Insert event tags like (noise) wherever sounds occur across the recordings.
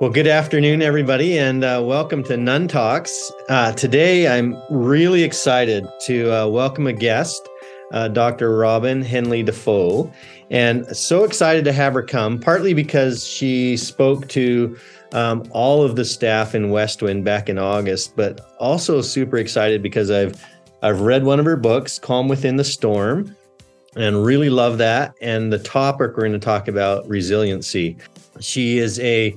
Well, good afternoon, everybody, and uh, welcome to Nun Talks. Uh, today, I'm really excited to uh, welcome a guest, uh, Dr. Robyne Hanley-Dafoe, and so excited to have her come, partly because she spoke to um, all of the staff in Westwind back in August, but also super excited because I've I've read one of her books, Calm Within the Storm, and really love that. And the topic we're going to talk about resiliency. She is a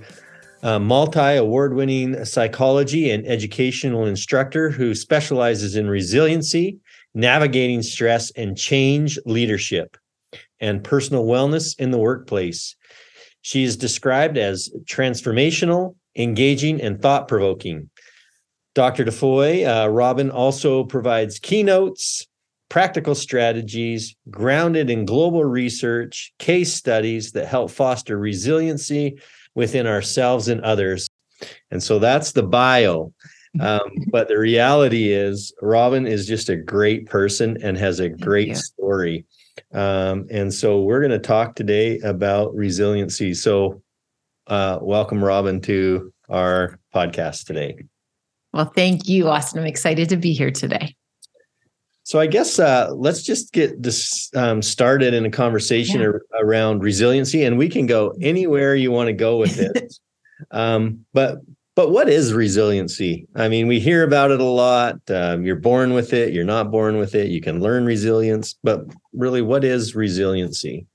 a multi award winning psychology and educational instructor who specializes in resiliency, navigating stress, and change leadership and personal wellness in the workplace. She is described as transformational, engaging, and thought provoking. Dr. Dafoe, uh, Robyne also provides keynotes, practical strategies grounded in global research, case studies that help foster resiliency within ourselves and others. And so that's the bio. Um, (laughs) but the reality is, Robyne is just a great person and has a great story. Um, and so we're going to talk today about resiliency. So, uh, welcome, Robyne, to our podcast today. Well, thank you, Austin. I'm excited to be here today. So I guess uh, let's just get this um, started in a conversation yeah. ar- around resiliency, and we can go anywhere you want to go with it. (laughs) um, but but what is resiliency? I mean, we hear about it a lot. Um, you're born with it. You're not born with it. You can learn resilience, but really, what is resiliency?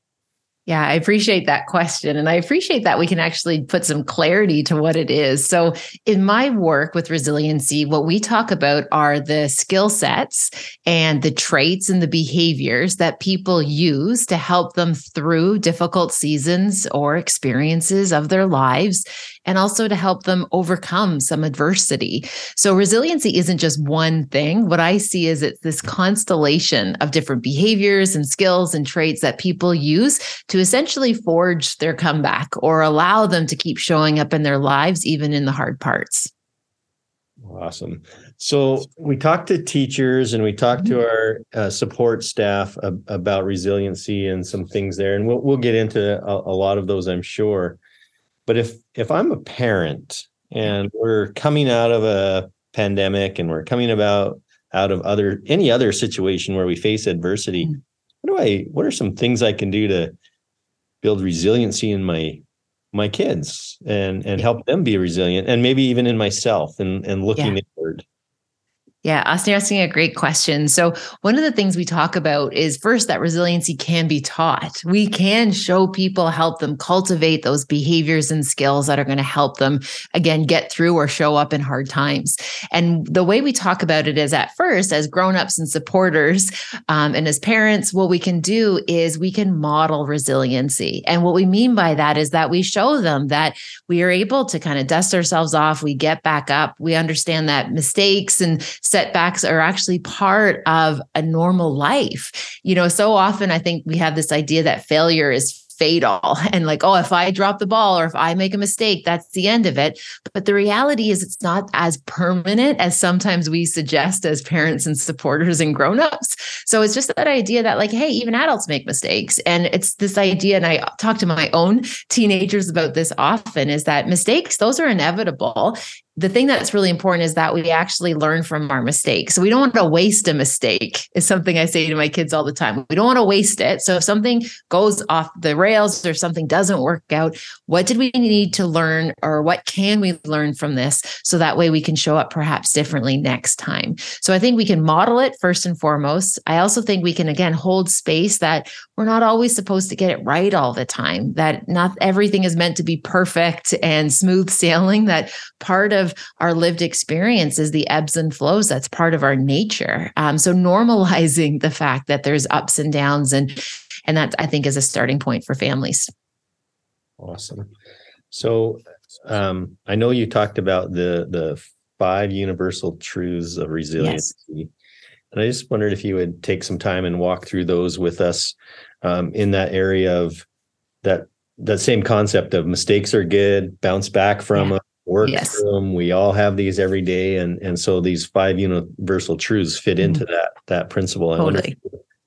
Yeah, I appreciate that question. And I appreciate that we can actually put some clarity to what it is. So, in my work with resiliency, what we talk about are the skill sets and the traits and the behaviors that people use to help them through difficult seasons or experiences of their lives and also to help them overcome some adversity. So, resiliency isn't just one thing. What I see is it's this constellation of different behaviors and skills and traits that people use to essentially forge their comeback or allow them to keep showing up in their lives, even in the hard parts. Awesome. So we talked to teachers and we talked to our uh, support staff ab- about resiliency and some things there, and we'll we'll get into a, a lot of those, I'm sure. But if if I'm a parent and we're coming out of a pandemic and we're coming about out of other any other situation where we face adversity, mm-hmm. what do I what are some things I can do to build resiliency in my my kids and and help them be resilient and maybe even in myself and and looking yeah. inward yeah, Austin, you're asking a great question. So, one of the things we talk about is first that resiliency can be taught. We can show people, help them cultivate those behaviors and skills that are going to help them, again, get through or show up in hard times. And the way we talk about it is at first, as grown-ups and supporters um, and as parents, what we can do is we can model resiliency. And what we mean by that is that we show them that we are able to kind of dust ourselves off, we get back up, we understand that mistakes and setbacks are actually part of a normal life. You know, so often I think we have this idea that failure is fatal (laughs) and like oh if i drop the ball or if i make a mistake that's the end of it. But the reality is it's not as permanent as sometimes we suggest as parents and supporters and grown-ups. So it's just that idea that like hey even adults make mistakes. And it's this idea and i talk to my own teenagers about this often is that mistakes those are inevitable the thing that's really important is that we actually learn from our mistakes. So we don't want to waste a mistake, is something I say to my kids all the time. We don't want to waste it. So if something goes off the rails or something doesn't work out, what did we need to learn or what can we learn from this? So that way we can show up perhaps differently next time. So I think we can model it first and foremost. I also think we can, again, hold space that we're not always supposed to get it right all the time, that not everything is meant to be perfect and smooth sailing, that part of our lived experience is the ebbs and flows. That's part of our nature. Um, so normalizing the fact that there's ups and downs and and that I think is a starting point for families. Awesome. So um, I know you talked about the the five universal truths of resiliency. Yes. And I just wondered if you would take some time and walk through those with us um, in that area of that that same concept of mistakes are good, bounce back from yeah work yes. through them. We all have these every day, and and so these five universal truths fit into mm-hmm. that that principle. I totally.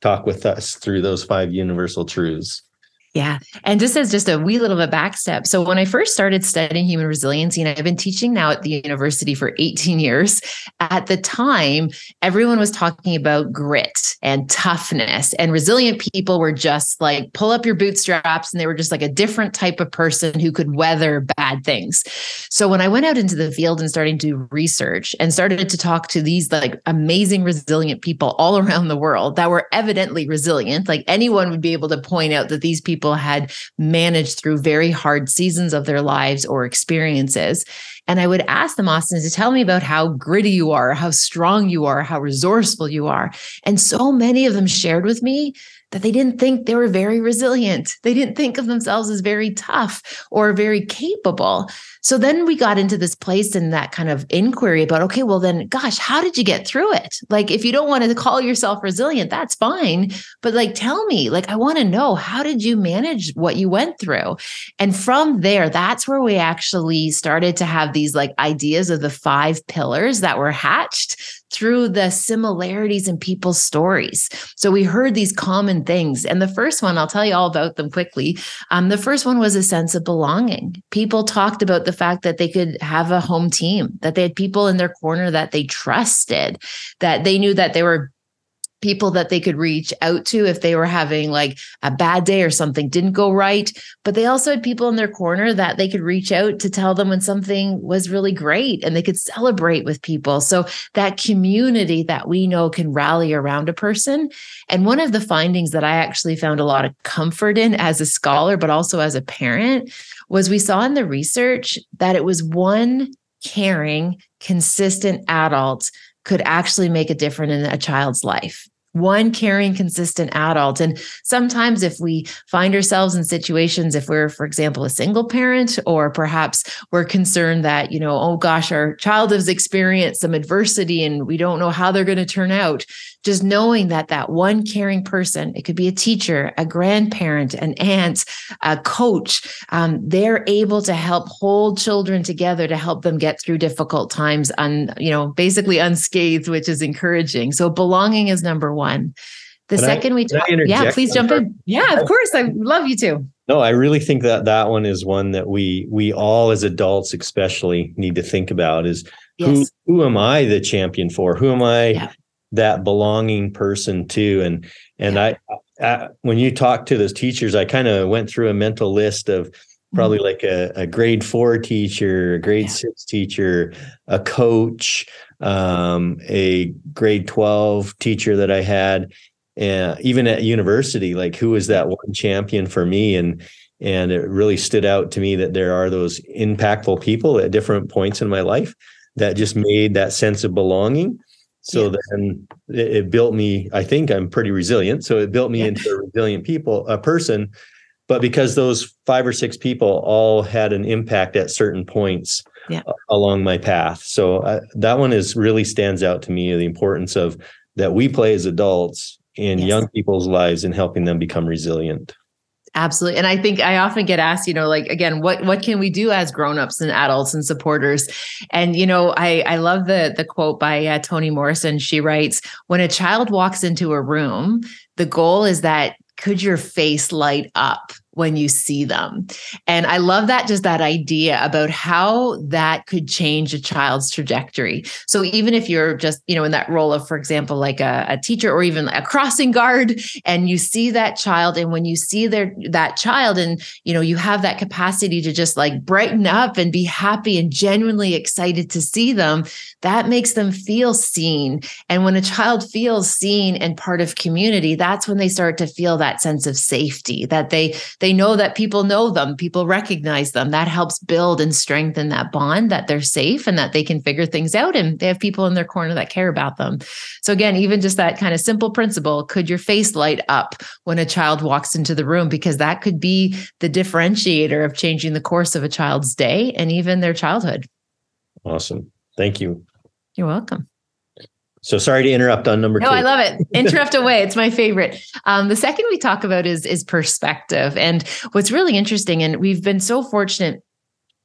talk with us through those five universal truths. Yeah. And just as just a wee little bit back step. So when I first started studying human resiliency, and I've been teaching now at the university for 18 years, at the time, everyone was talking about grit and toughness. And resilient people were just like pull up your bootstraps, and they were just like a different type of person who could weather bad things. So when I went out into the field and started to do research and started to talk to these like amazing resilient people all (laughs) around the world that were evidently resilient, like anyone would be able to point out that these people people had managed through very hard seasons of their lives or experiences. And I would ask them, Austin, to tell me about how gritty you are, how strong you are, how resourceful you are. And so many of them shared with me that they didn't think they were very resilient. They didn't think of themselves as very tough or very capable. So then we got into this place in that kind of inquiry about, okay, well, then, gosh, how did you get through it? Like, if you don't want to call yourself resilient, that's fine. But like, tell me, like, I want to know, how did you manage what you went through? And from there, that's where we actually started to have these like ideas of the five pillars that were hatched through the similarities in people's stories. So we heard these common things. And the first one, I'll tell you all about them quickly. Um, the first one was a sense of belonging. People talked about the fact that they could have a home team, that they had people in their corner that they trusted, that they knew that they were people that they could reach out to if they were having like a bad day or something didn't go right. But they also had people in their corner that they could reach out to tell them when something was really great and they could celebrate with people. So that community that we know can rally around a person. And one of the findings that I actually found a lot of comfort in as a scholar, but also as a parent, was we saw in the research that it was one caring, consistent adult could actually make a difference in a child's life one caring, consistent adult. And sometimes, if we find ourselves in situations, if we're, for example, a single parent, or perhaps we're concerned that, you know, oh gosh, our child has experienced some adversity and we don't know how they're going to turn out, just knowing that that one caring person, it could be a teacher, a grandparent, an aunt, a coach, um, they're able to help hold children together to help them get through difficult times, un, you know, basically unscathed, which is encouraging. So belonging is number one one. The can second I, we talk, yeah, please jump in. Yeah, of course. I love you too. No, I really think that that one is one that we we all as adults especially need to think about is yes. who who am I the champion for? Who am I yeah. That belonging person too And and. I, I, when you talk to those teachers, I kind of went through a mental list of probably mm-hmm. like a, a grade four teacher, a grade yeah. six teacher, a coach, um, a grade 12 teacher that I had, and even at university, like who was that one champion for me? And and it really stood out to me that there are those impactful people at different points in my life that just made that sense of belonging. So yeah. then it, it, built me. I think I'm pretty resilient. So it built me yeah. into a resilient people, a person. But because those five or six people all had an impact at certain points, yeah. along my path. So uh, that one is really stands out to me the importance of that we play as adults in yes. young people's lives and helping them become resilient. Absolutely. And I think I often get asked, you know, like again, what what can we do as grown-ups and adults and supporters? And you know, I I love the the quote by uh, Toni Morrison. She writes, "When a child walks into a room, the goal is that could your face light up when you see them. And I love that just that idea about how that could change a child's trajectory. So even if you're just, you know, in that role of, for example, like a, a teacher or even a crossing guard, and you see that child, and when you see their that child, and you know, you have that capacity to just like brighten up and be happy and genuinely excited to see them, that makes them feel seen. And when a child feels seen and part of community, that's when they start to feel that sense of safety, that they they know that people know them, people recognize them. That helps build and strengthen that bond that they're safe and that they can figure things out and they have people in their corner that care about them. So, again, even just that kind of simple principle could your face light up when a child walks into the room? Because that could be the differentiator of changing the course of a child's day and even their childhood. Awesome. Thank you. You're welcome. So sorry to interrupt on number no, two. No, I love it. (laughs) Interrupt away. It's my favorite. Um, the second we talk about is is perspective. And what's really interesting, and we've been so fortunate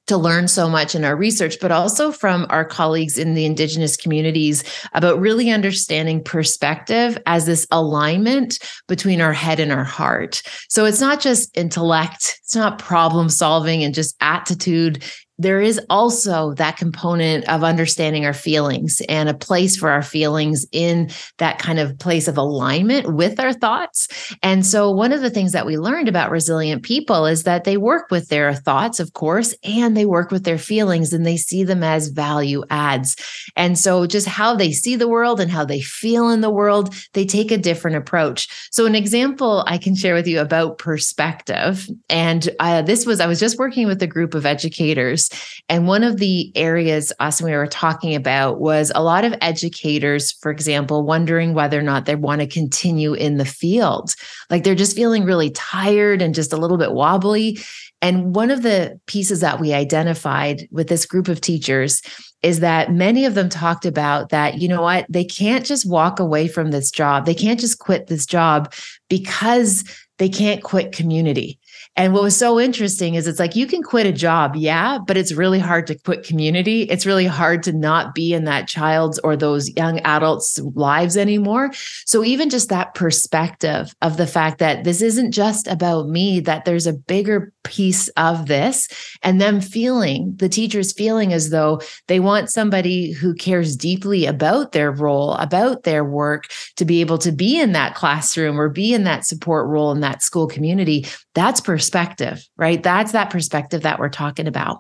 to learn so much in our research, but also from our colleagues in the Indigenous communities about really understanding perspective as this alignment between our head and our heart. So it's not just intellect, it's not problem solving and just attitude there is also that component of understanding our feelings and a place for our feelings in that kind of place of alignment with our thoughts. And so, one of the things that we learned about resilient people is that they work with their thoughts, of course, and they work with their feelings and they see them as value adds. And so, just how they see the world and how they feel in the world, they take a different approach. So, an example I can share with you about perspective, and uh, this was I was just working with a group of educators and one of the areas, Austin, we were talking about was a lot of educators, for example, wondering whether or not they want to continue in the field. Like they're just feeling really tired and just a little bit wobbly. And one of the pieces that we identified with this group of teachers is that many of them talked about that, you know what, they can't just walk away from this job. They can't just quit this job because they can't quit community. And what was so interesting is it's like you can quit a job, yeah, but it's really hard to quit community. It's really hard to not be in that child's or those young adults' lives anymore. So, even just that perspective of the fact that this isn't just about me, that there's a bigger piece of this, and them feeling, the teachers feeling as though they want somebody who cares deeply about their role, about their work to be able to be in that classroom or be in that support role in that school community. That's perspective perspective, right? That's that perspective that we're talking about.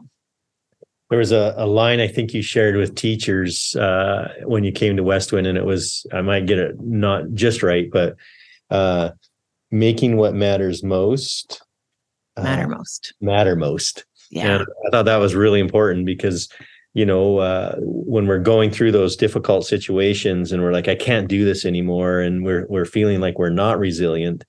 There was a, a line I think you shared with teachers uh, when you came to Westwind, and it was I might get it not just right, but uh, making what matters most uh, matter most matter most. Yeah, and I thought that was really important because you know uh, when we're going through those difficult situations and we're like I can't do this anymore, and we're we're feeling like we're not resilient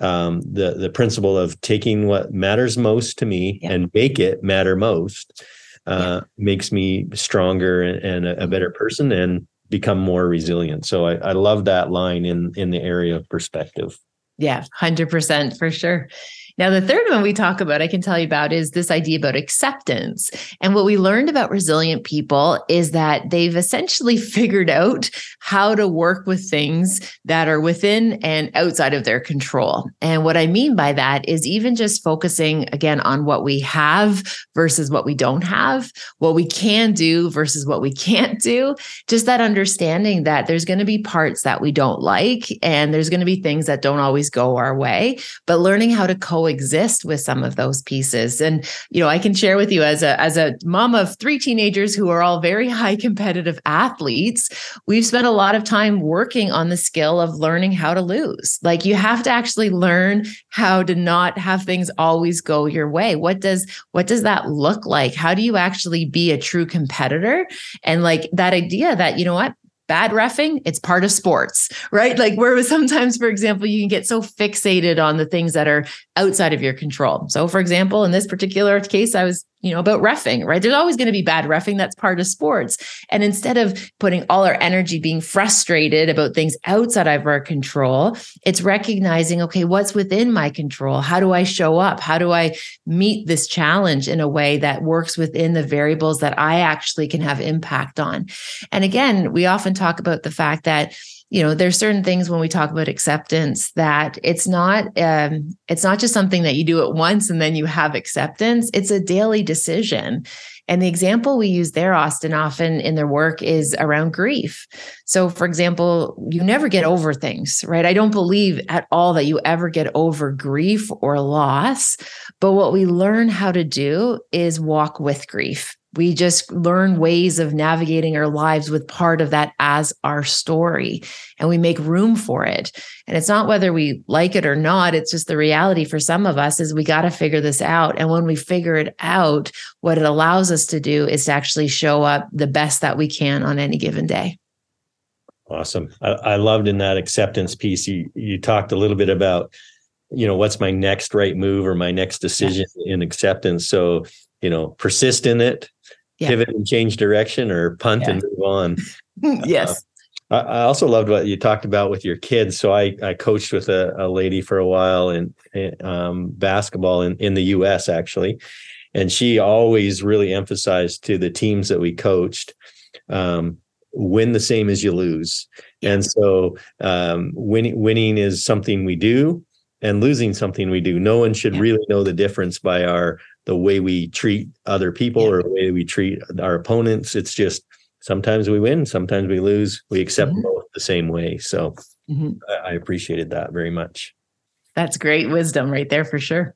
um, the the principle of taking what matters most to me yeah. and make it matter most uh, yeah. makes me stronger and, a, a, better person and become more resilient. So I, I love that line in in the area of perspective. Yeah, hundred percent for sure. Now, the third one we talk about, I can tell you about, is this idea about acceptance. And what we learned about resilient people is that they've essentially (laughs) figured out how to work with things that are within and outside of their control. And what I mean by that is even just focusing again on what we have versus what we don't have, what we can do versus what we can't do. Just that understanding that there's going to be parts that we don't like and there's going to be things that don't always go our way, but learning how to co coexist with some of those pieces. And, you know, I can share with you as a as a mom of three teenagers who are all very high competitive athletes, we've spent a lot of time working on the skill of learning how to lose. Like you have to actually learn how to not have things always go your way. What does what does that look like? How do you actually be a true competitor? And like that idea that, you know what, bad refing, it's part of sports, right? Like where (laughs) sometimes, for example, you can get so fixated on the things that are outside of your control. So, for example, in this particular case, I was you know, about refing, right? There's always going to be bad refing. That's part of sports. And instead of putting all our energy being frustrated about things outside of our control, it's recognizing, okay, what's within my control? How do I show up? How do I meet this challenge in a way that works within the variables that I actually can have impact on? And again, we often talk about the fact that you know there's certain things when we talk about acceptance that it's not um, it's not just something that you do at once and then you have acceptance. It's a daily decision. And the example we use there austin often in their work is around grief. So for example you never get over things right? I don't believe at all that you ever get over grief or loss. But what we learn how to do is walk with grief we just learn ways of navigating our lives with part of that as our story and we make room for it. And it's not whether we like it or not it's just the reality for some of us is we got to figure this out. And when we figure it out what it allows us to do is to actually show up the best that we can on any given day. Awesome. I, I loved in that acceptance piece you you talked a little bit about you know what's my next right move or my next decision yeah. in acceptance. So you know persist in it yeah. pivot and change direction or punt yeah. and move on. (laughs) yes. Uh, I also loved what you talked about with your kids. So I, I coached with a, a lady for a while in, in um, basketball in, in the U.S. actually, and she always really emphasized to the teams that we coached um, win the same as you lose and so um, winning winning is something we do and losing something we do no one should yeah. really know the difference by our the way we treat other people yeah. or the way we treat our opponents it's just sometimes we win sometimes we lose we accept mm-hmm. both the same way so mm-hmm. I, I appreciated that very much that's great wisdom right there for sure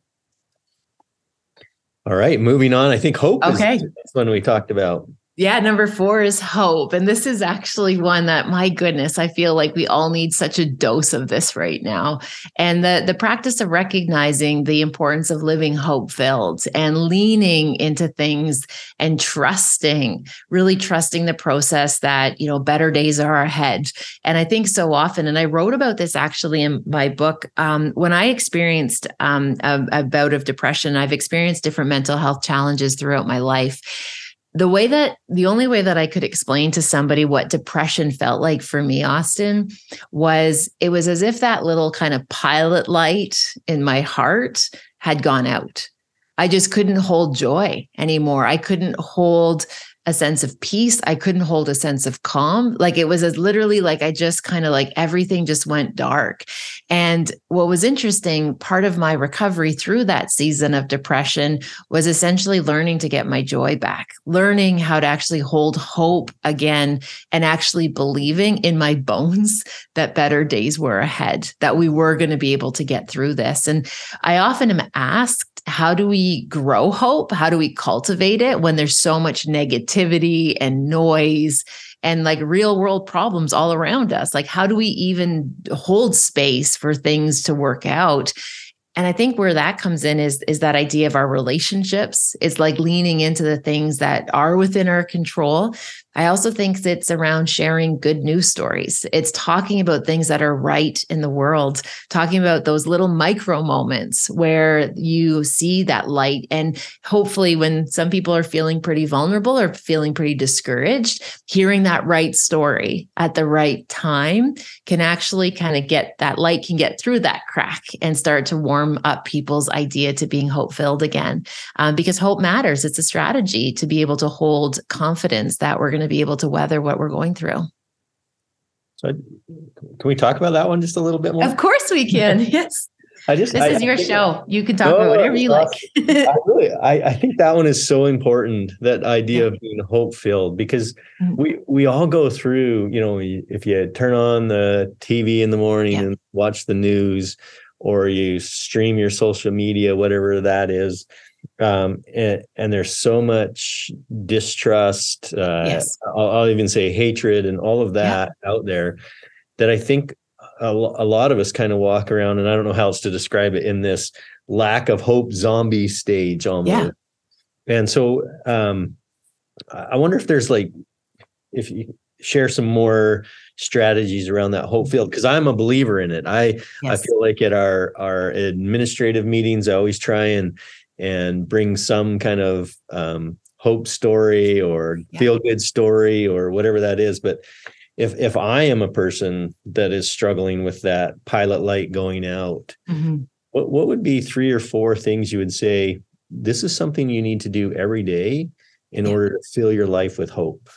all right, moving on. I think hope okay. is one we talked about. Yeah, number four is hope. And this is actually one that, my goodness, I feel like we all need such a dose of this right now. And the, the practice of recognizing the importance of living hope filled and leaning into things and trusting, really trusting the process that, you know, better days are ahead. And I think so often, and I wrote about this actually in my book, um, when I experienced um, a, a bout of depression, I've experienced different mental health challenges throughout my life the way that the only way that I could explain to somebody what depression felt like for me, Austin, was it was as if that little kind of pilot light in my heart had gone out. I just couldn't hold joy anymore. I couldn't hold a sense of peace. I couldn't hold a sense of calm. Like it was as literally like I just kind of like everything just went dark. And what was interesting, part of my recovery through that season of depression was essentially learning to get my joy back, learning how to actually hold hope again and actually believing in my (laughs) bones that better days were ahead, that we were going to be able to get through this. And I often am asked, how do we grow hope? How do we cultivate it when there's so much negativity and noise and like real world problems all around us? Like, how do we even hold space for things to work out? And I think where that comes in is is that idea of our relationships. It's like leaning into the things that are within our control I also think it's around sharing good news stories. It's talking about things that are right in the world, talking about those little micro moments where you see that light. And hopefully, when some people are feeling pretty vulnerable or feeling pretty discouraged, hearing that right story at the right time can actually kind of get that light can get through that crack and start to warm up people's idea to being hope filled again. Um, because hope matters. It's a strategy to be able to hold confidence that we're going to to be able to weather what we're going through. So, can we talk about that one just a little bit more? Of course, we can. (laughs) yes. I just this I, is your show. You can talk no, about whatever you like. (laughs) I really, I, I think that one is so important. That idea yeah. of being hope filled, because mm-hmm. we we all go through. You know, if you turn on the TV in the morning yeah. and watch the news, or you stream your social media, whatever that is, um, and, and, there's so much distrust uh, yes. I'll, I'll, even say hatred and all of that yeah. out there that i think a, a lot of us kind of walk around and i don't know how else to describe it in this lack of hope zombie stage almost yeah. and so um, i wonder if there's like if you share some more strategies around that hope field because i'm a believer in it i yes. i feel like at our our administrative meetings i always try and and bring some kind of um, hope story or yeah. feel good story or whatever that is. But if if I am a person that is struggling with that pilot light going out, mm-hmm. what what would be three or four things you would say? This is something you need to do every day in yeah. order to fill your life with hope.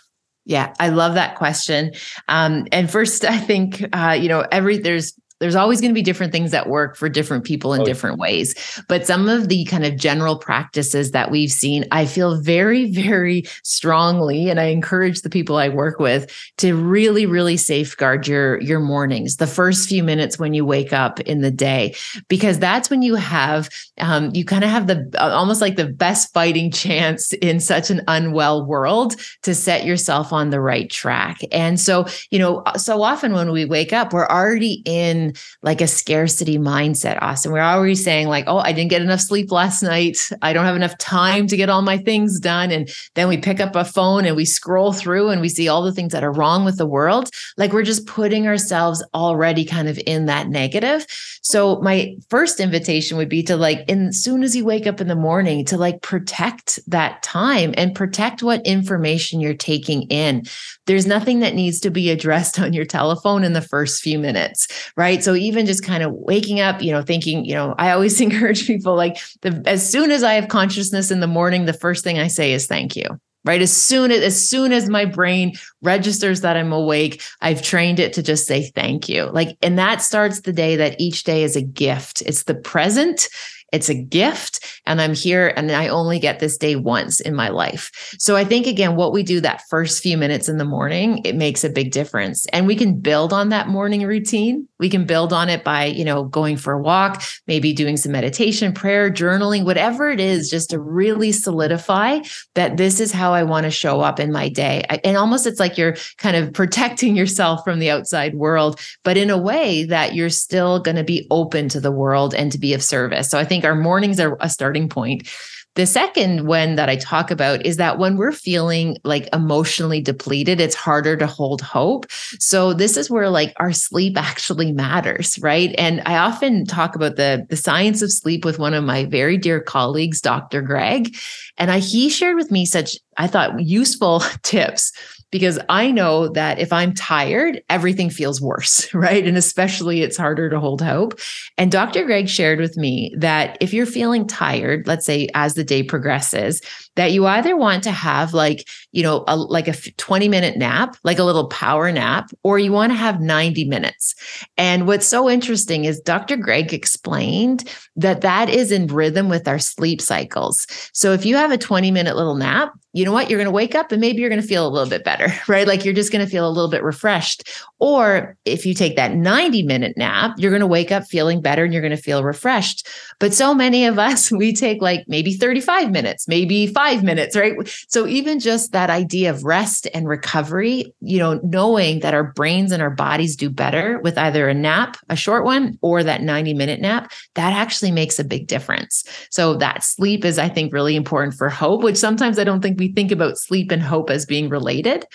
Yeah, I love that question. Um, and first, (laughs) I think uh, you know every there's there's always going to be different things that work for different people in oh, different ways. But some of the kind of general practices that we've seen, I feel very, (laughs) very strongly, and I encourage the people I work with to really, really safeguard your your mornings, the first few minutes when you wake up in the day, because that's when you have um, you kind of have the uh, almost like the best fighting (laughs) chance in such an unwell world to set yourself on the right track. And so, you know, so often when we wake up, we're already in like a scarcity mindset, Austin. We're always saying, like, oh, I didn't get enough sleep last night. I don't have enough time to get all my things done. And then we pick up a phone and we scroll through and we see all the things that are wrong with the world. Like we're just putting ourselves already kind of in that negative. So my first invitation would be to like, as soon as you wake up in the morning, to like protect that time and protect what information you're taking in. There's nothing that needs to be addressed (laughs) on your telephone in the first few minutes, right? So even just kind of waking up, you know, thinking, you know, I always (laughs) encourage people like the, as soon as I have consciousness in the morning, the first thing I say is thank you right? As soon as as soon as my brain registers that i'm awake i've trained it to just say thank you. Like and that starts the day that each day is a gift. It's the present it's a gift and I'm here and I only get this day once in my life. So I think again what we do that first few minutes in the morning, it makes a big difference. And we can build on that morning routine. We can build on it by, you know, going for a walk, maybe doing some meditation, prayer, journaling, whatever it is, just to really solidify that this is how I want to show up in my day. And almost it's like you're kind of protecting yourself from the outside world, but in a way that you're still going to be open to the world and to be of service. So I think think our mornings are a starting point. The second one that I talk about is that when we're feeling like emotionally depleted, it's harder to hold hope. So this is where like our sleep actually matters, right? And I often talk about the the science of sleep with one of my very dear colleagues, Dr. Greg, and I he shared with me such I thought useful (laughs) tips because I know that if I'm tired, everything feels worse, (laughs) right? And especially it's harder to hold hope. And Dr. Greg shared with me that if you're feeling tired, let's say as the day progresses, that you either want to have like, you know, a, like a 20 minute nap, like a little power nap, or you want to have 90 minutes. And what's so interesting is Dr. Greg explained that that is in rhythm with our sleep cycles. So if you have a 20 minute little nap, you know what? You're going to wake up and maybe you're going to feel a little bit better, (laughs) right? Like you're just going to feel a little bit refreshed. Or if you take that 90 minute nap, you're going to wake up feeling better and you're going to feel refreshed. But so many of us, (laughs) we take like maybe 35 minutes, maybe five minutes, right? So even just that idea of rest and recovery, you know, knowing that our brains and our bodies do better with either a nap, a short one, or that 90 minute nap, that actually makes a big difference. So that sleep is, I think, really important for hope, which sometimes I don't think we think about sleep and hope as being related.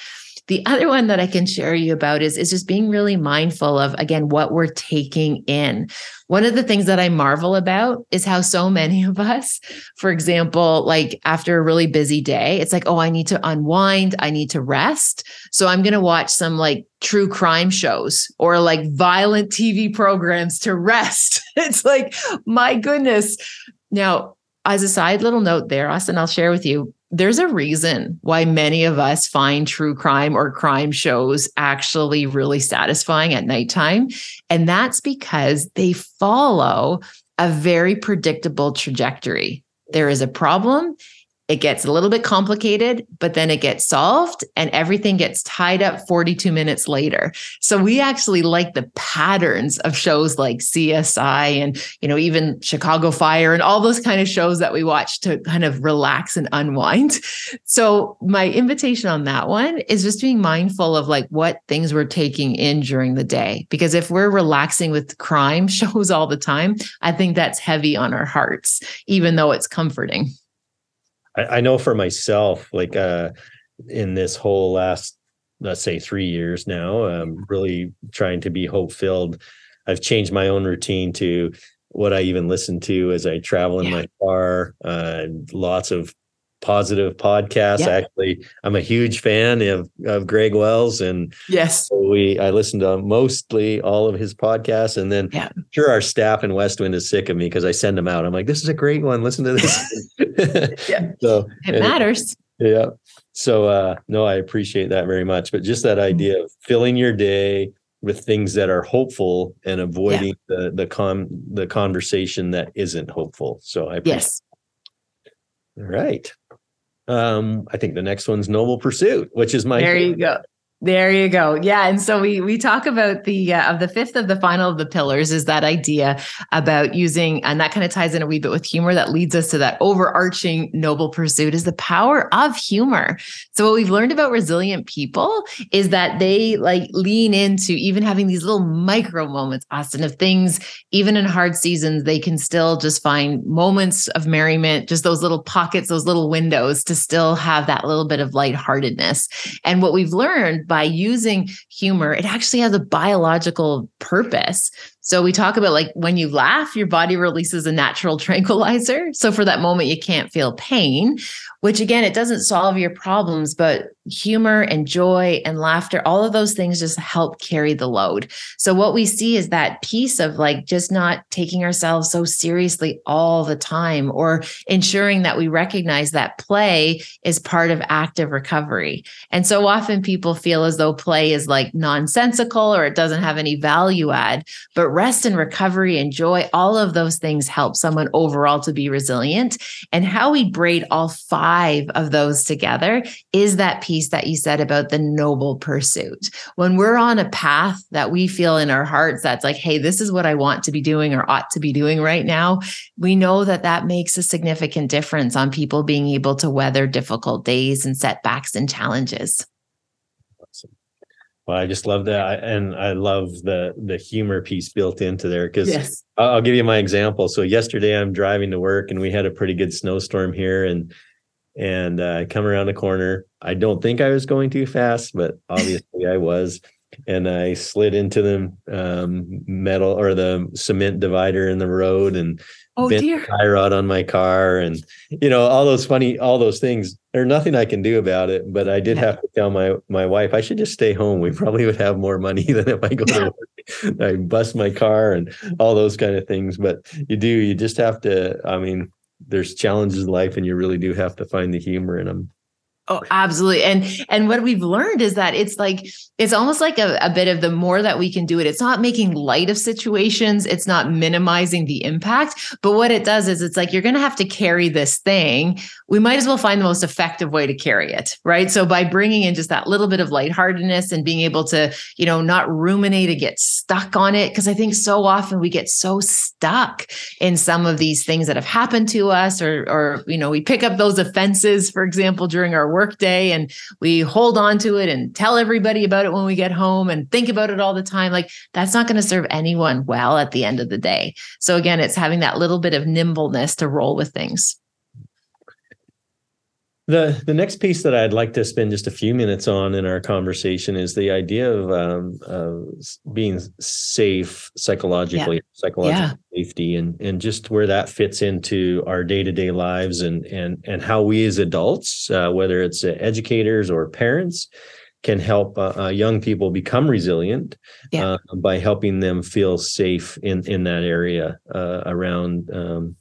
The other one that I can share you about is, is just being really mindful of, again, what we're taking in. One of the things that I marvel about is how so many of us, for example, like after a really busy day, it's like, oh, I need to unwind, I need to rest. So I'm going to watch some like true crime shows or like violent TV programs to rest. (laughs) it's like, my goodness. Now, as a side little note there, Austin, I'll share with you there's a reason why many of us find true crime or crime shows actually really satisfying at nighttime. And that's because they follow a very predictable trajectory. There is a problem it gets a little bit complicated, but then it gets solved and everything gets tied up 42 minutes later. So we actually like the patterns of shows like CSI and, you know, even Chicago Fire and all those kind of shows that we watch to kind of relax and unwind. (laughs) So my invitation on that one is just being mindful of like what things we're taking in during the day. Because if we're relaxing with crime (laughs) shows all the time, I think that's heavy on our hearts, even though it's comforting. I, I know for myself, like uh, in this whole last, let's say, three years now, um, really trying to be hope filled. I've changed my own routine to what I even listen to as I travel in yeah. my car. Uh, lots of positive podcasts. Yeah. Actually, I'm a huge fan of of Greg Wells, and yes, so we I listen to mostly all of his podcasts, and then yeah. sure our staff in Westwind is sick of me because I send them out. I'm like, this is a great one. Listen to this. (laughs) yeah, (laughs) so it matters. It, yeah. So uh, no, I appreciate that very much. But just that idea mm-hmm. of filling your day with things that are hopeful and avoiding yeah. the the con the conversation that isn't hopeful. So I yes. All right. Um, I think the next one's Noble Pursuit, which is my there favorite. you go. There you go. Yeah, and so we we talk about the uh, of the fifth of the final of the pillars is that idea about using and that kind of ties in a wee bit with humor that leads us to that overarching noble pursuit is the power of humor. So what we've learned about resilient people is that they like lean into even having these little micro moments, Austin, of things even in hard seasons they can still just find moments of merriment, just those little pockets, those little windows to still have that little bit of lightheartedness. And what we've learned by using humor, it actually has a biological purpose. So we talk about like when you laugh, your body releases a natural (laughs) tranquilizer. So for that moment, you can't feel pain, which again, it doesn't solve your problems, but humor and joy and laughter, all of those things just help carry the load. So what we see is that piece of like just not taking ourselves so seriously all the time or ensuring that we recognize that play is part of active recovery. And so often people feel as though play is like nonsensical or it doesn't have any value add, but rest and recovery and joy, all of those things help someone overall to be resilient. And how we braid all five of those together is that piece that you said about the noble pursuit. When we're on a path that we feel in our hearts that's like, hey, this is what I want to be doing or ought to be doing right now, we know that that makes a significant difference on people being able to weather difficult days and setbacks and challenges. Well, I just love that, and I love the the humor piece built into there because yes. I'll give you my example. So yesterday, I'm driving to work, and we had a pretty good snowstorm here, and and uh, I come around the corner. I don't think I was going too fast, but (laughs) obviously I was. And I slid into the um, metal or the cement divider in the road and oh, bent dear. tie rod on my car, and you know all those funny, all those things. There's nothing I can do about it, but I did have to tell my my wife I should just stay home. We probably would have more money (laughs) than if I go to work. I bust my car and all those kind of things. But you do, you just have to. I mean, there's challenges in life and you really do have to find the humor in them Oh, absolutely. And and what we've learned is that it's like it's almost like a, a, bit of the more that we can do it. It's not making light of situations, it's not minimizing the impact. But what it does is it's like you're gonna have to carry this thing. We might as well find the most effective way to carry it, right? So by bringing in just that little bit of lightheartedness and being able to, you know, not ruminate and get stuck on it. Cause I think so often we get so stuck in some of these things that have happened to us, or or you know, we pick up those offenses, for example, during our work day and we hold on to it and tell everybody about it when we get home and think about it all the time like that's not going to serve anyone well at the end of the day. So again it's having that little bit of nimbleness to roll with things the the next piece that I'd like to spend just a few minutes on in our conversation is the idea of, um, of being safe psychologically, yeah. psychological yeah. safety, and and just where that fits into our day to day lives, and and and how we as adults, uh, whether it's uh, educators or parents, can help uh, uh young people become resilient yeah. Uh, by helping them feel safe in in that area uh, around um,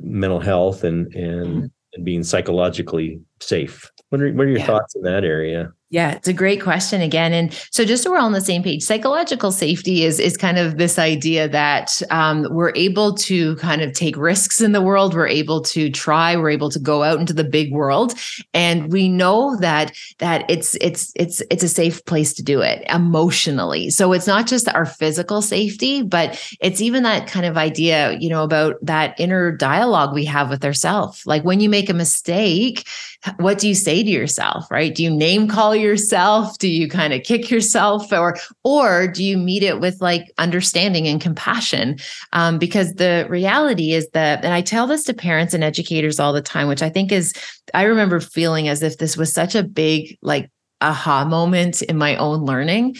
mental health and and. Mm-hmm and being psychologically safe. What are, what are your yeah. thoughts in that area? Yeah, it's a great question again. And so just so we're all on the same page, psychological safety is is kind of this idea that um, we're able to kind of take risks in the world. We're able to try. We're able to go out into the big world, and we know that that it's it's it's it's a safe place to do it emotionally. So it's not just our physical safety, but it's even that kind of idea, you know, about that inner dialogue we have with ourselves. Like when you make a mistake, what do you say to yourself? Right? Do you name call yourself? Do you kind of kick yourself or or do you meet it with like understanding and compassion? Um, because the reality is that, and I tell this to parents and educators all the time, which I think is, I remember feeling as if this was such a big like aha moment in my own learning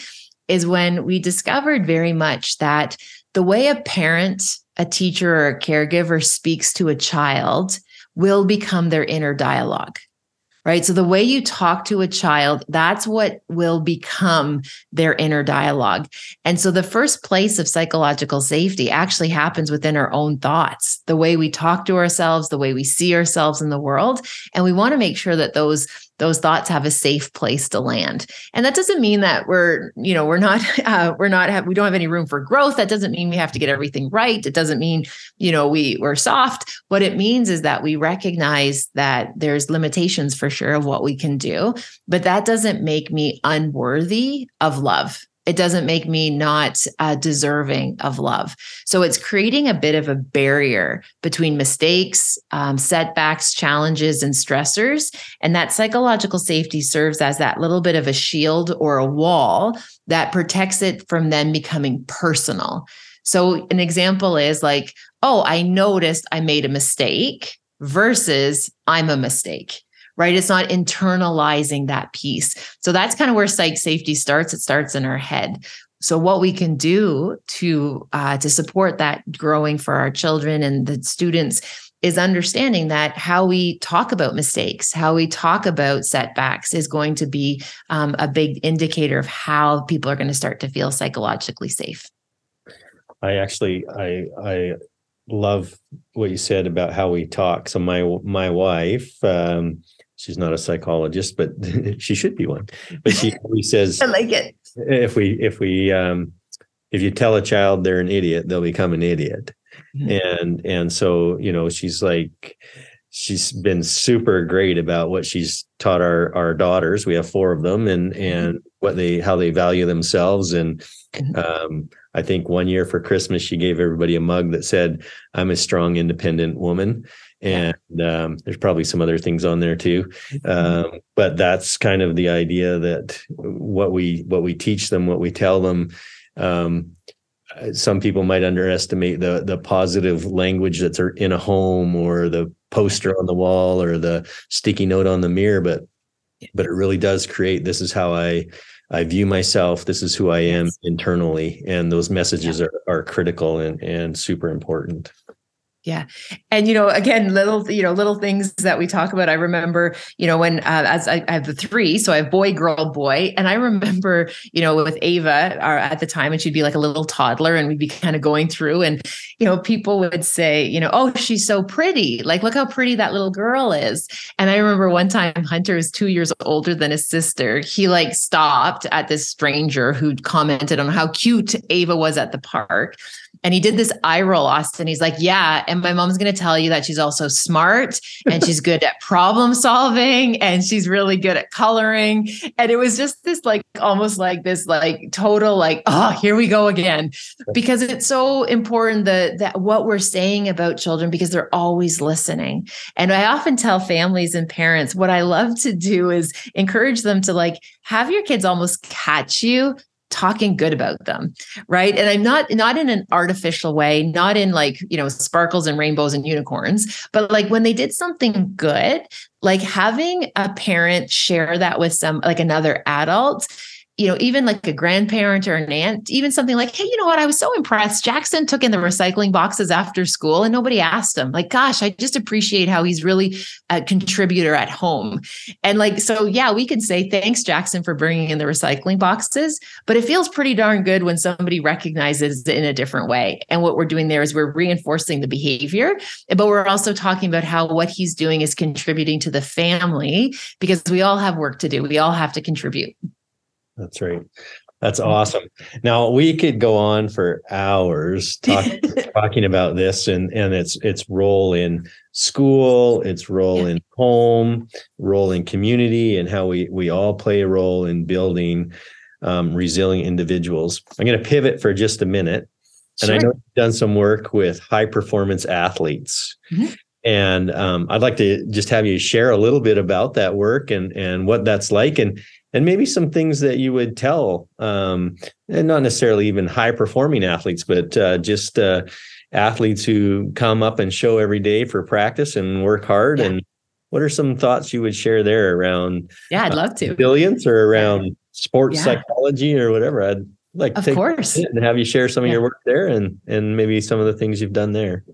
is when we discovered very much that the way a parent, a teacher, or a caregiver speaks to a child will become their inner dialogue right? So the way you talk to a child, that's what will become their inner dialogue. And so the first place of psychological safety actually happens within our own thoughts, the way we talk to ourselves, the way we see ourselves in the world. And we want to make sure that those those thoughts have a safe place to land. And that doesn't mean that we're you know we're not (laughs) uh, we're not have we don't have any room for growth. That doesn't mean we have to get everything right. It doesn't mean you know we we're soft. What it means is that we recognize that there's limitations for sure of what we can do but that doesn't make me unworthy of love it doesn't make me not uh, deserving of love. So it's creating a bit of a barrier between mistakes, um, setbacks, challenges, and stressors. And that psychological safety serves as that little bit of a shield or a wall that protects it from then becoming personal. So an example is like, oh, I noticed I made a mistake versus I'm a mistake right? It's not internalizing that piece. So that's kind of where psych safety starts. It starts in our head. So what we can do to uh, to support that growing for our children and the students is understanding that how we talk about mistakes, how we talk about setbacks is going to be um, a big indicator of how people are going to start to feel psychologically safe. I actually I I love what you said about how we talk. So my my wife, um, she's not a psychologist, but (laughs) she should be one. But she always says, "I like it." If we if we um, if you tell a child they're an idiot, they'll become an idiot. Mm-hmm. And and so, you know, she's like she's been super great about what she's taught our our daughters. We have four of them and mm-hmm. and what they how they value themselves and mm-hmm. um I think one year for Christmas she gave everybody a mug that said I'm a strong independent woman and um, there's probably some other things on there too. Um, but that's kind of the idea that what we what we teach them what we tell them. Um, some people might underestimate the the positive language that's in a home or the poster on the wall or the sticky note on the mirror but but it really does create this is how i i view myself this is who i am internally and those messages yeah. are, are critical and and super important yeah. And, you know, again, little, you know, little things that we talk about. I remember, you know, when, uh, as I, I, have the three, so I have boy, girl, boy. And I remember, you know, with Ava our, at the time, and she'd be like a little toddler and we'd be kind of going through and, you know, people would say, you know, oh, she's so pretty. Like, look how pretty that little girl is. And I remember one time Hunter is two years older than his sister. He like stopped at this stranger who'd commented on how cute Ava was at the park. And he did this eye roll, Austin. He's like, Yeah. And my mom's going to tell you that she's also smart and she's good at problem solving and she's really good at coloring. And it was just this, like, almost like this, like, total, like, oh, here we go again. Because it's so important that, that what we're saying about children, because they're always listening. And I often tell families and parents what I love to do is encourage them to, like, have your kids almost catch you talking good about them right? And i'm not not in an artificial way not in like you know sparkles and rainbows and unicorns but like when they did something good like having a parent share that with some like another adult you know, even like a grandparent or an aunt, even something like, hey, you know what? I was so impressed. Jackson took in the recycling boxes after school and nobody asked him. Like, gosh, I just appreciate how he's really a contributor at home. And like, so yeah, we can say thanks, Jackson, for bringing in the recycling boxes, but it feels pretty darn good when somebody recognizes it in a different way. And what we're doing there is we're reinforcing the behavior, but we're also talking about how what he's doing is contributing to the family because we all have work to do. We all have to contribute. That's right. That's awesome. Now we could go on for hours talk, (laughs) talking about this and and its its role in school, its role in home, role in community, and how we we all play a role in building um, resilient individuals. I'm going to pivot for just a minute, and I know you've done some work with high performance athletes. Mm-hmm. And um, I'd like to just have you share a little bit about that work and and what that's like, and and maybe some things that you would tell um, and not necessarily even high performing athletes but uh, just uh, athletes who come up and show every day for practice and work hard yeah. and what are some thoughts you would share there around yeah i'd love to. resilience or around sports yeah. psychology or whatever? I'd like to of course. and have you share some of your work there and and maybe some of the things you've done there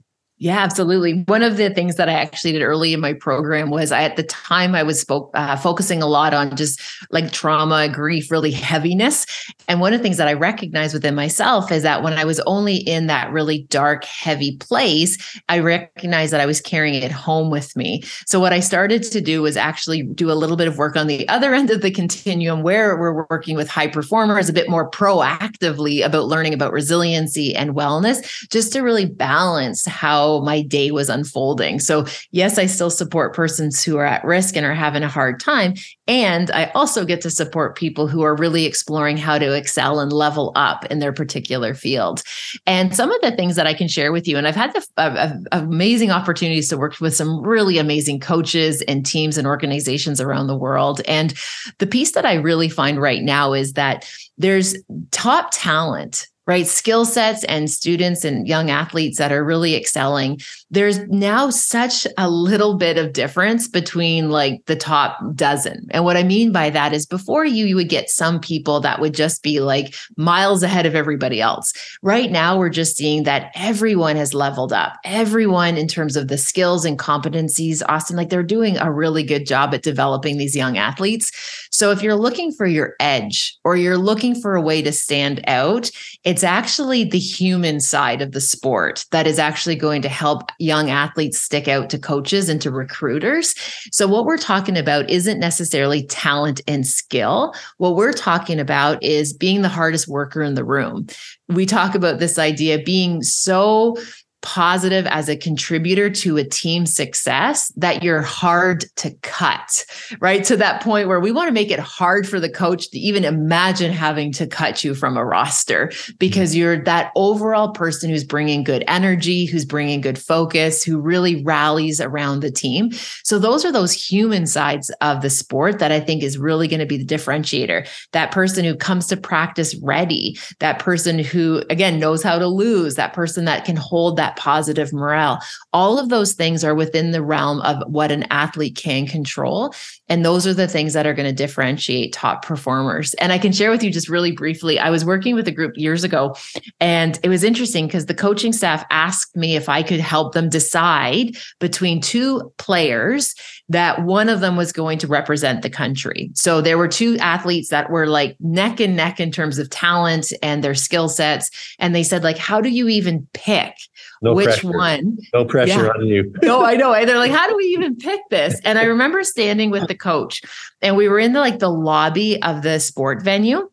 yeah, absolutely. One of the things that I actually did early in my program was I, at the time I was spoke, uh, focusing a lot on just like trauma, grief, really heaviness. And one of the things that I recognized within myself is that when I was only in that really dark, heavy place, I recognized that I was carrying it home with me. So what I started to do was actually do a little bit of work on the other (laughs) end of the continuum where we're working with high performers a bit more proactively about learning about resiliency and wellness, just to really balance how my day was unfolding. So, yes, I still support persons who are at risk and are having a hard time. And I also get to support people who are really exploring how to excel and level up in their particular field. And some of the things that I can share with you, and I've had the uh, amazing opportunities to work with some really amazing coaches and teams and organizations around the world. And the piece that I really find right now is that there's top talent right? Skill sets and students and young athletes that are really excelling. There's now such a little bit of difference between like the top dozen. And what I mean by that is before you, you would get some people that would just be like miles ahead of everybody else. Right now, we're just seeing that everyone has leveled up. Everyone, in terms of the skills and competencies, Austin, like they're doing a really good job at developing these young athletes. So if you're looking for your edge or you're looking for a way to stand out, it's actually the human side of the sport that is actually going to help young athletes stick out to coaches and to recruiters. So, what we're talking about isn't necessarily talent and skill. What we're talking about is being the hardest worker in the room. We talk about this idea being so positive as a contributor to a team success that you're hard to cut, right? To that point where we want to make it hard for the coach to even imagine having to cut you from a roster because mm-hmm. you're that overall person who's bringing good energy, who's bringing good focus, who really rallies around the team. So those are those human sides of the sport that I think is really going to be the differentiator. That person who comes to practice ready, that person who again knows how to lose, that person that can hold that that positive morale. All of those things are within the realm of what an athlete can control. And those are the things that are going to differentiate top performers. And I can share with you just really briefly. I was working with a group years ago, and it was interesting because the coaching staff asked me if I could help them decide between two players that one of them was going to represent the country. So there were two athletes that were like neck and neck in terms of talent and their skill sets. And they said, like, how do you even pick no which pressure. one? No pressure yeah. on you. (laughs) no, I know. And they're like, how do we even pick this? And I remember standing with the coach and we were in the like the lobby of the sport venue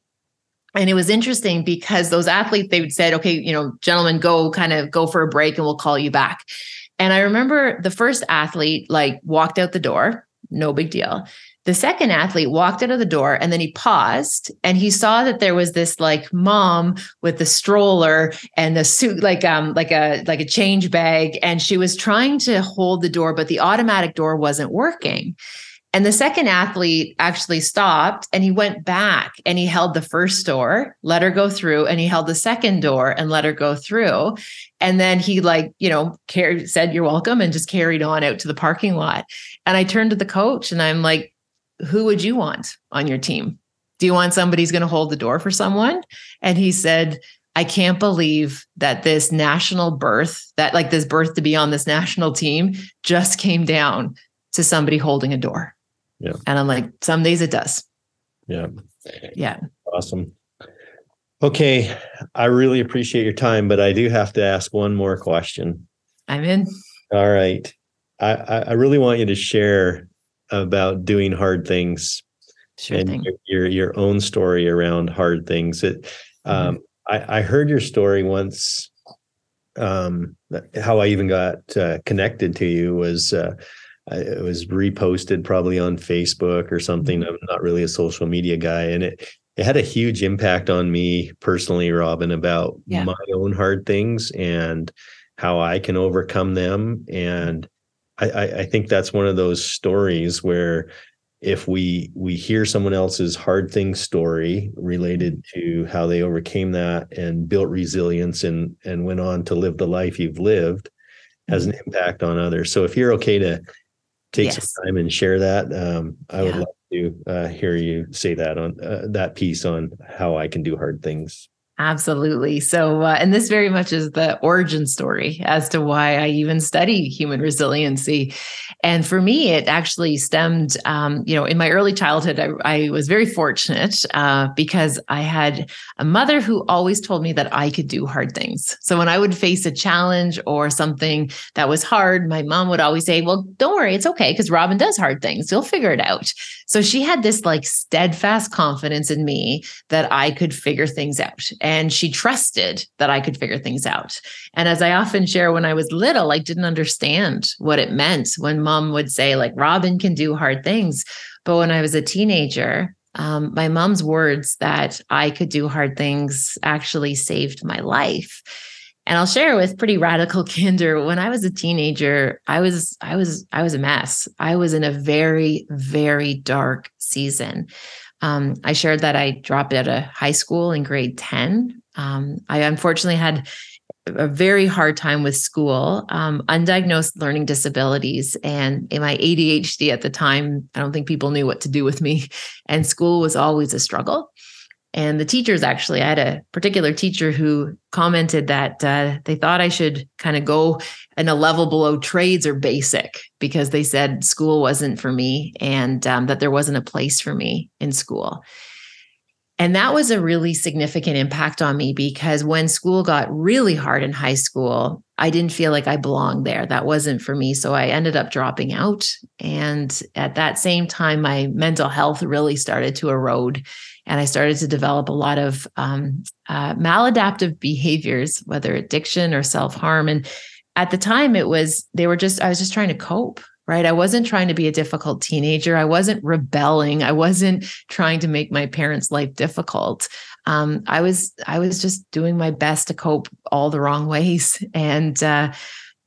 and it was interesting because those athletes they said okay you know gentlemen go kind of go for a break and we'll call you back and I remember the first athlete like walked out the door, no big deal. The second athlete walked out of the door and then he paused and he saw that there was this like mom with the stroller and the suit like um like a like a change bag and she was trying to hold the door but the automatic door wasn't working. And the second athlete actually stopped and he went back and he held the first door, let her go through, and he held the second door and let her go through. And then he, like, you know, said, You're welcome, and just carried on out to the parking lot. And I turned to the coach and I'm like, Who would you want on your team? Do you want somebody who's going to hold the door for someone? And he said, I can't believe that this national birth, that like this birth to be on this national team just came down to somebody holding a door. Yeah. And I'm like, some days it does. Yeah. Yeah. Awesome. Okay. I really appreciate your time, but I do have to ask one more question. I'm in. All right. I, I really want you to share about doing hard things sure and your, your, your own story around hard things. It mm-hmm. um I, I heard your story once um how I even got uh, connected to you was uh it was reposted probably on Facebook or something. Mm-hmm. I'm not really a social media guy, and it it had a huge impact on me personally, Robyne, about yeah. my own hard things and how I can overcome them. And I, I, I think that's one of those stories where if we we hear someone else's hard thing story related mm-hmm. to how they overcame that and built resilience and and went on to live the life you've lived has an mm-hmm. impact on others so if you're okay to take yes. some time and share that. Um, I yeah. would love to uh, hear you say that on uh, that piece on how I can do hard things. Absolutely. So, uh, and this very much is the origin story as to why I even study human resiliency. And for me, it actually stemmed, um, you know, in my early childhood, I, I was very fortunate uh, because I had a mother who always told me that I could do hard things. So when I would face a challenge or something that was hard, my mom would always say, Well, don't worry, it's okay because Robyne does hard things. You'll figure it out. So she had this like steadfast confidence in me that I could figure things out. And she trusted that I could figure things out. And as I often share, when I was little, I didn't understand what it meant when mom would say, like, Robyne can do hard things. But when I was a teenager, um, my mom's words that I could do hard things actually saved my life. And I'll share with pretty radical (laughs) candor. When I was a teenager, I was I was I was a mess. I was in a very very dark season. Um, I shared that I dropped out of high school in grade ten. Um, I unfortunately had a very hard time with school, um, undiagnosed learning disabilities, and in my ADHD at the time, I don't think people knew what to do with me, and school was always a struggle. And the teachers actually, I had a particular teacher who commented that uh, they thought I should kind of go in a level below trades or basic because they said school wasn't for me and um, that there wasn't a place for me in school. And that was a really significant impact on me because when school got really hard in high school, I didn't feel like I belonged there. That wasn't for me. So I ended up dropping out. And at that same time, my mental health really started to erode. And I started to develop a lot of um, uh, maladaptive behaviors, whether addiction or self harm. And at the time, it was, they were just, I was just trying to cope right? I wasn't trying to be a difficult teenager. I wasn't rebelling. I wasn't trying to make my parents' life difficult. Um, I was I was just doing my best to cope all the wrong ways, (laughs) and uh,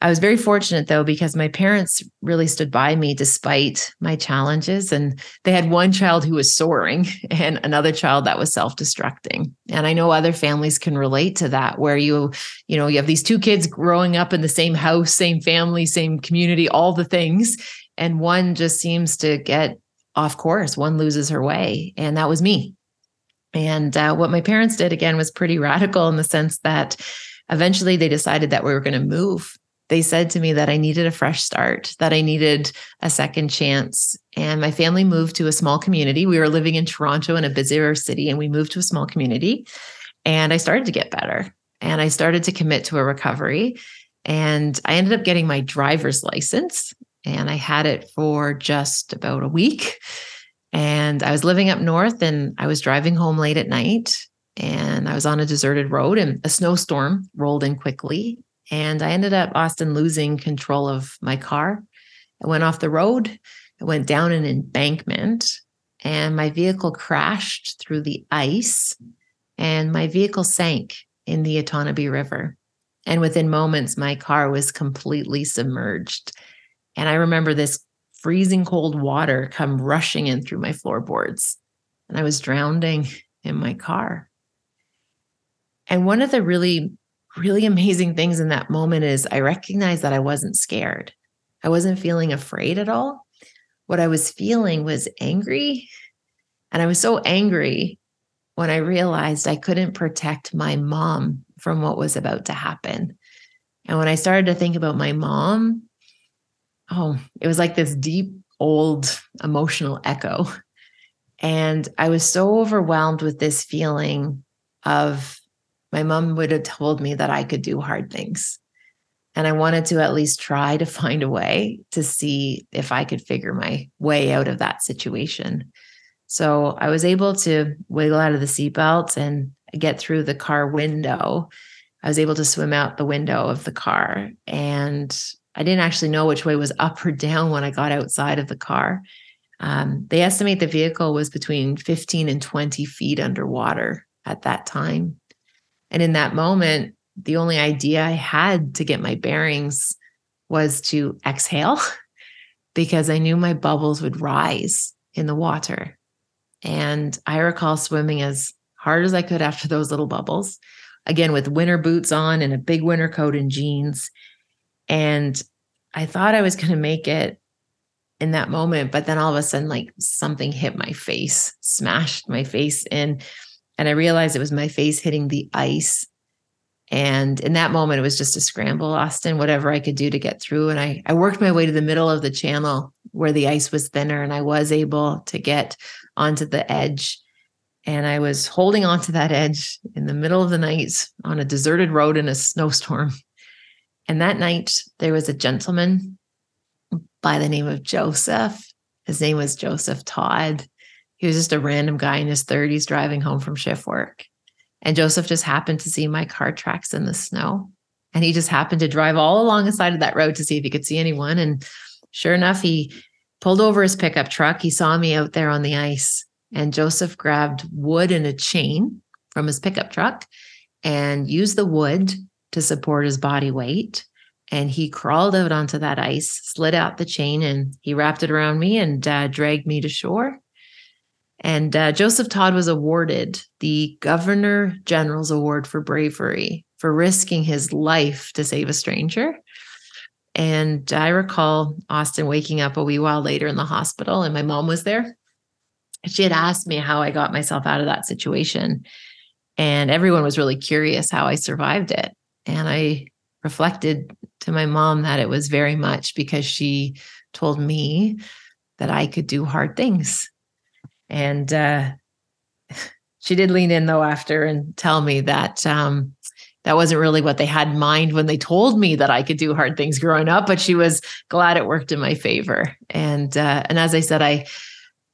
I was very fortunate though, because my parents really stood by me despite my challenges. And they had one child who was soaring (laughs) and another child that was self-destructing. And I know other families can relate to that, where you, you know, you have these two kids growing up in the same house, same family, same community, all the things. And one just seems to get off course. One loses her way. And that was me. And uh, what my parents did again was pretty (laughs) radical in the sense that eventually they decided that we were going to move they said to me that I needed a fresh start, that I needed a second chance. And my family moved to a small community. We were living in Toronto in a busier city, and we moved to a small community. And I started to get better and I started to commit to a recovery. And I ended up getting my driver's license, and I had it for just about a week. And I was living up north and I was driving home late at night and I was on a deserted road and a snowstorm rolled in quickly and I ended up, Austin, losing control of my car. I went off the road, I went down an embankment, and my vehicle crashed through the ice, and my vehicle sank in the Otonabee River. And within moments, my car was completely submerged. And I remember this freezing cold water come rushing in through my floorboards, and I was drowning in my car. And one of the really really amazing things in that moment is I recognized that I wasn't scared. I wasn't feeling afraid at all. What I was feeling was angry. And I was so angry when I realized I couldn't protect my mom from what was about to happen. And when I started to think about my mom, oh, it was like this deep, old emotional echo. And I was so overwhelmed with this feeling of my mom would have told me that I could do hard things. And I wanted to at least try to find a way to see if I could figure my way out of that situation. So I was able to wiggle out of the seatbelt and get through the car window. I was able to swim out the window of the car. And I didn't actually know which way was up or down when I got outside of the car. Um, they estimate the vehicle was between 15 and 20 feet underwater at that time. And in that moment, the only idea I had to get my bearings was to exhale (laughs) because I knew my bubbles would rise in the water. And I recall swimming as hard as I could after those little bubbles, again, with winter boots on and a big winter coat and jeans. And I thought I was going to make it in that moment. But then all of a sudden, like something hit my face, smashed my face in and I realized it was my face hitting the ice. And in that moment, it was just a scramble, Austin, whatever I could do to get through. And I, I worked my way to the middle of the channel where the ice was thinner, and I was able to get onto the edge. And I was holding onto that edge in the middle of the night on a deserted road in a snowstorm. And that night, there was a gentleman by the name of Joseph. His name was Joseph Todd. He was just a random guy in his 30s driving home from shift work. And Joseph just happened to see my car tracks in the snow. And he just happened to drive all along the side of that road to see if he could see anyone. And sure enough, he pulled over his pickup truck. He saw me out there on the ice. And Joseph grabbed wood and a chain from his pickup truck and used the wood to support his body weight. And he crawled out onto that ice, slid out the chain, and he wrapped it around me and uh, dragged me to shore. And uh, Joseph Todd was awarded the Governor General's Award for Bravery for risking his life to save a stranger. And I recall Austin waking up a wee while later in the hospital, and my mom was there. She had asked me how I got myself out of that situation. And everyone was really curious how I survived it. And I reflected to my mom that it was very much because she told me that I could do hard things. And uh, (laughs) she did lean in though after and tell me that um, that wasn't really what they had in mind when they told me that I could do hard things growing up. But she was glad it worked in my favor. And uh, and as I said, I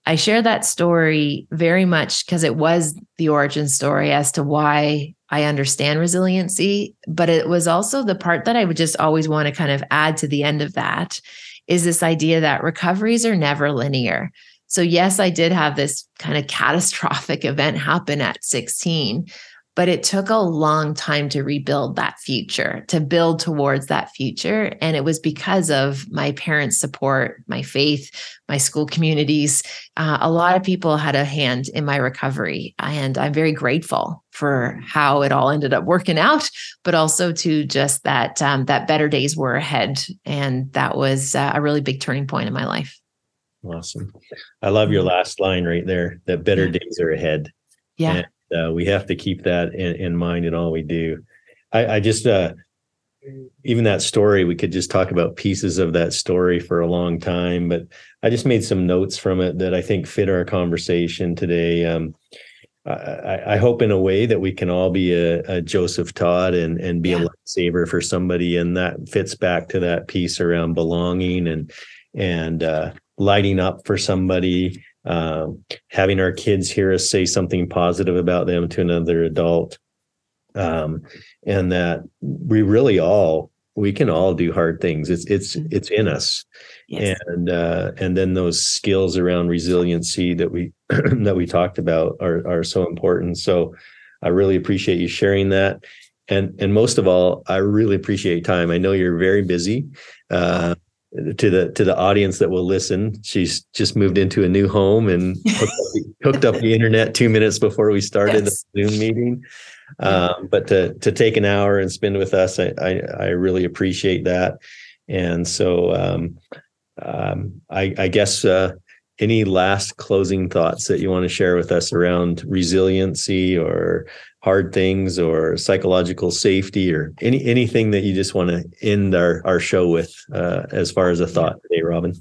I share that story very much because it was the origin story as to why I understand resiliency, but it was also the part that I would just always want to kind of add to the end of that is this idea that recoveries are never linear. So, yes, I did have this kind of catastrophic (laughs) event happen at 16, but it took a long time to rebuild that future, to build towards that future. And it was because of my parents' support, my faith, my school communities. Uh, a lot of people had a hand in my recovery. And I'm very grateful for how it all ended up working out, but also to just that um, that better days were ahead. And that was uh, a really big turning point in my life. Awesome. I love your mm-hmm. last line right there that better days are ahead. Yeah. And uh, we have to keep that in, in, mind in all we do. I, I just, uh, even that story, we could just talk about pieces of that story for a long time, but I just made some notes from it that I think fit our conversation today. Um, I, I, hope in a way that we can all be a, a Joseph Todd and and be yeah. a lifesaver for somebody, and that fits back to that piece around belonging and and uh, lighting up for somebody um, having our kids hear us say something positive about them to another adult. Um, and that we really all we can all do hard things. It's it's mm-hmm. it's in us. Yes. and uh, and then those skills around resiliency that we (clears throat) that we talked about are are so important. So i really appreciate you sharing that. And and most of all i really appreciate time. I know you're very busy uh, to the to the audience that will listen. She's just moved into a new home and hooked up the, (laughs) hooked up the internet two minutes before we started yes. the zoom meeting. Um, but to to take an hour and spend with us i i, I really appreciate that. And so um, um, I, I guess uh, any last closing thoughts that you want to share with us around resiliency or hard things or psychological safety or any anything that you just want to end our, our show with uh, as far as a thought today, Robyne?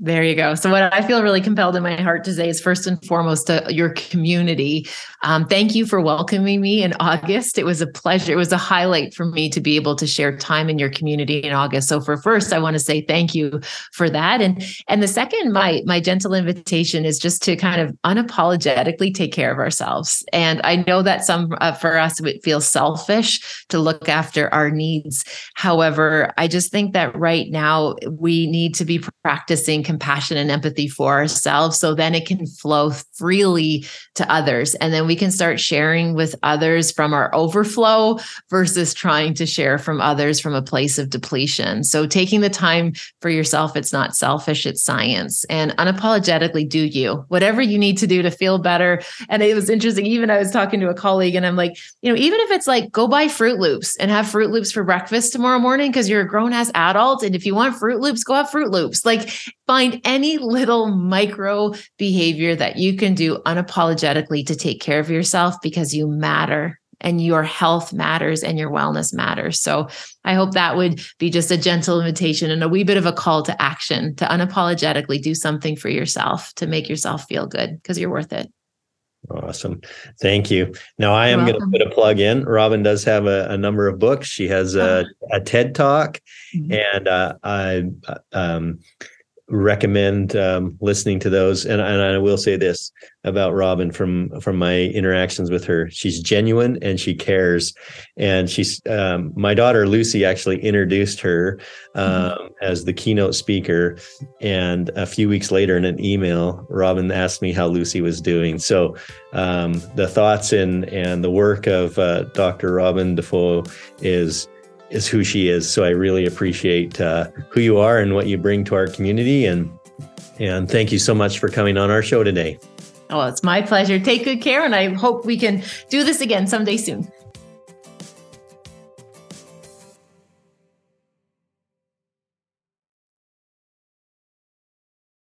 There you go. So, what I feel really compelled in my heart to say is first and foremost to your community. Um, thank you for welcoming me in August. It was a pleasure. It was a highlight for me to be able to share time in your community in August. So, for first, I want to say thank you for that. And and the second, my my gentle invitation is just to kind of unapologetically take care of ourselves. And I know that some uh, for us it feels selfish to look after our needs. However, I just think that right now we need to be practicing compassion and empathy for ourselves. So then it can flow freely to others. And then we can start sharing with others from our overflow versus trying to share from others from a place of depletion. So taking the time for yourself it's not selfish it's science. And unapologetically do you? Whatever you need to do to feel better. And it was interesting even i was talking to a colleague and i'm like you know even if it's like go buy Froot Loops and have Froot Loops for breakfast tomorrow morning because you're a grown ass adult. And if you want Froot Loops go have Froot Loops. Like Find any little micro behavior that you can do unapologetically to take care of yourself because you matter and your health matters and your wellness matters. So I hope that would be just a gentle invitation and a wee bit of a call to action to unapologetically do something for yourself to make yourself feel good because you're worth it. Awesome. Thank you. Now I am going to put a plug in. Robyne does have a, a number of books. She has a, a TED talk mm-hmm. and uh, I, um, recommend um, listening to those. And, and I will say this about Robyne from from my interactions with her: she's genuine and she cares. And she's um, my daughter Lucy actually introduced her um, mm-hmm. as the keynote speaker. And a few weeks later, in an email, Robyne asked me how Lucy was doing. So um, the thoughts and and the work of uh, Dr. Robyne Dafoe is is who she is. So I really appreciate uh, who you are and what you bring to our community. And and thank you so much for coming on our show today. Oh, it's my pleasure. Take good care. And I hope we can do this again someday soon.